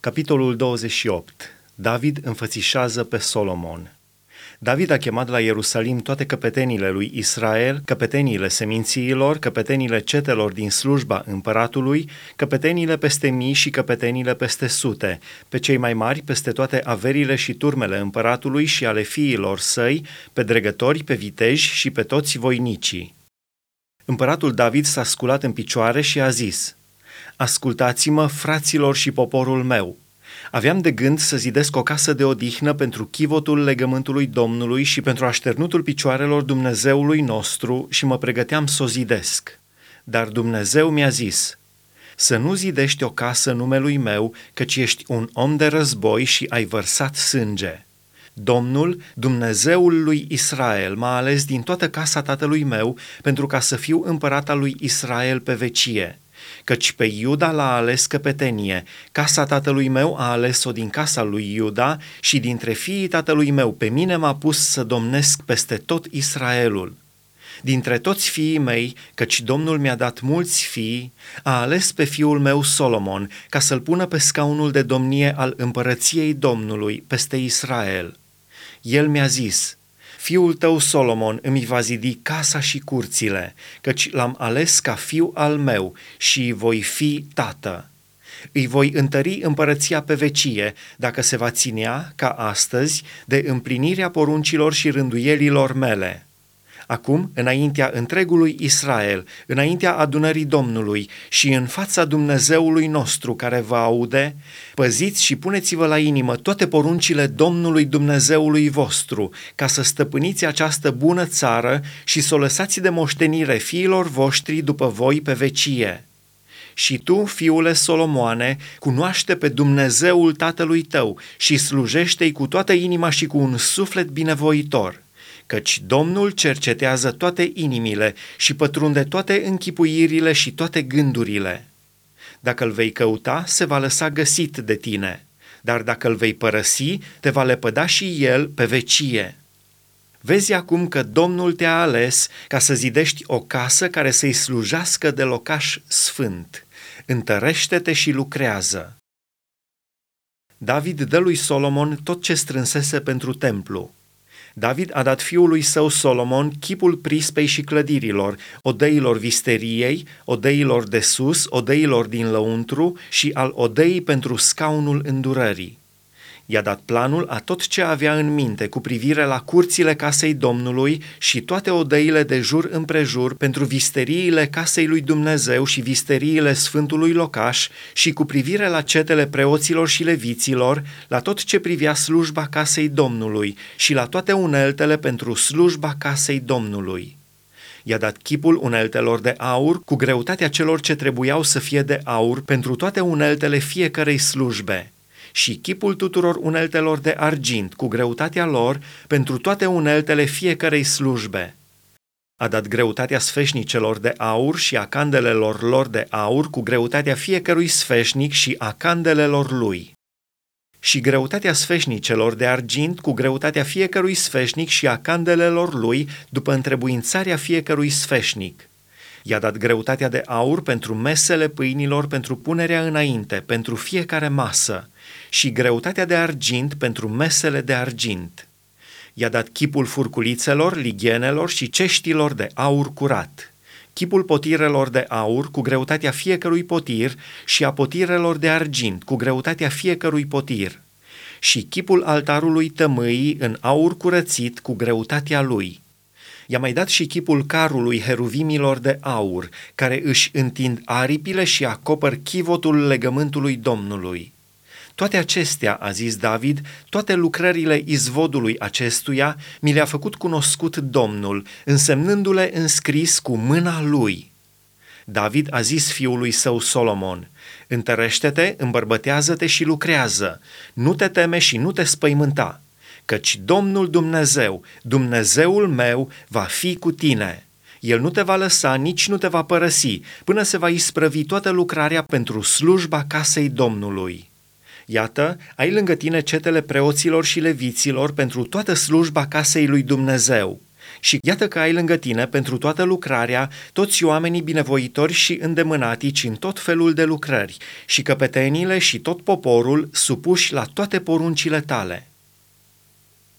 Capitolul 28. David înfățișează pe Solomon. David a chemat la Ierusalim toate căpetenile lui Israel, căpetenile semințiilor, căpetenile cetelor din slujba împăratului, căpetenile peste mii și căpetenile peste sute, pe cei mai mari peste toate averile și turmele împăratului și ale fiilor săi, pe dregători, pe viteji și pe toți voinicii. Împăratul David s-a sculat în picioare și a zis, Ascultați-mă, fraților și poporul meu! Aveam de gând să zidesc o casă de odihnă pentru chivotul legământului Domnului și pentru așternutul picioarelor Dumnezeului nostru și mă pregăteam să o zidesc. Dar Dumnezeu mi-a zis, să nu zidești o casă numelui meu, căci ești un om de război și ai vărsat sânge. Domnul, Dumnezeul lui Israel, m-a ales din toată casa tatălui meu pentru ca să fiu împărat al lui Israel pe vecie căci pe Iuda l-a ales căpetenie, casa tatălui meu a ales-o din casa lui Iuda și dintre fiii tatălui meu pe mine m-a pus să domnesc peste tot Israelul. Dintre toți fiii mei, căci Domnul mi-a dat mulți fii, a ales pe fiul meu Solomon ca să-l pună pe scaunul de domnie al împărăției Domnului peste Israel. El mi-a zis, Fiul tău Solomon îmi va zidi casa și curțile, căci l-am ales ca fiu al meu și voi fi tată. Îi voi întări împărăția pe vecie, dacă se va ținea, ca astăzi, de împlinirea poruncilor și rânduielilor mele acum înaintea întregului Israel, înaintea adunării Domnului și în fața Dumnezeului nostru care vă aude, păziți și puneți-vă la inimă toate poruncile Domnului Dumnezeului vostru, ca să stăpâniți această bună țară și să o lăsați de moștenire fiilor voștri după voi pe vecie. Și tu, fiule Solomoane, cunoaște pe Dumnezeul tatălui tău și slujește-i cu toată inima și cu un suflet binevoitor căci Domnul cercetează toate inimile și pătrunde toate închipuirile și toate gândurile. Dacă îl vei căuta, se va lăsa găsit de tine, dar dacă îl vei părăsi, te va lepăda și el pe vecie. Vezi acum că Domnul te-a ales ca să zidești o casă care să-i slujească de locaș sfânt. Întărește-te și lucrează. David dă lui Solomon tot ce strânsese pentru templu. David a dat fiului său Solomon chipul prispei și clădirilor, odeilor visteriei, odeilor de sus, odeilor din lăuntru și al odeii pentru scaunul îndurării. I-a dat planul a tot ce avea în minte cu privire la curțile casei Domnului și toate odeile de jur împrejur pentru visteriile casei lui Dumnezeu și visteriile Sfântului Locaș și cu privire la cetele preoților și leviților, la tot ce privea slujba casei Domnului și la toate uneltele pentru slujba casei Domnului. I-a dat chipul uneltelor de aur cu greutatea celor ce trebuiau să fie de aur pentru toate uneltele fiecărei slujbe – și chipul tuturor uneltelor de argint cu greutatea lor pentru toate uneltele fiecarei slujbe. A dat greutatea sfeșnicelor de aur și a candelelor lor de aur cu greutatea fiecărui sfeșnic și a candelelor lui. Și greutatea sfeșnicelor de argint cu greutatea fiecărui sfeșnic și a candelelor lui după întrebuințarea fiecărui sfeșnic. I-a dat greutatea de aur pentru mesele pâinilor pentru punerea înainte, pentru fiecare masă, și greutatea de argint pentru mesele de argint. I-a dat chipul furculițelor, lighenelor și ceștilor de aur curat, chipul potirelor de aur cu greutatea fiecărui potir și a potirelor de argint cu greutatea fiecărui potir, și chipul altarului tămâii în aur curățit cu greutatea lui. I-a mai dat și chipul carului heruvimilor de aur, care își întind aripile și acopăr chivotul legământului Domnului. Toate acestea, a zis David, toate lucrările izvodului acestuia mi le-a făcut cunoscut Domnul, însemnându-le înscris cu mâna lui. David a zis fiului său Solomon, Întărește-te, îmbărbătează-te și lucrează, nu te teme și nu te spăimânta, căci Domnul Dumnezeu, Dumnezeul meu, va fi cu tine. El nu te va lăsa, nici nu te va părăsi, până se va isprăvi toată lucrarea pentru slujba casei Domnului. Iată, ai lângă tine cetele preoților și leviților pentru toată slujba casei lui Dumnezeu. Și iată că ai lângă tine pentru toată lucrarea toți oamenii binevoitori și îndemânatici în tot felul de lucrări și căpetenile și tot poporul supuși la toate poruncile tale.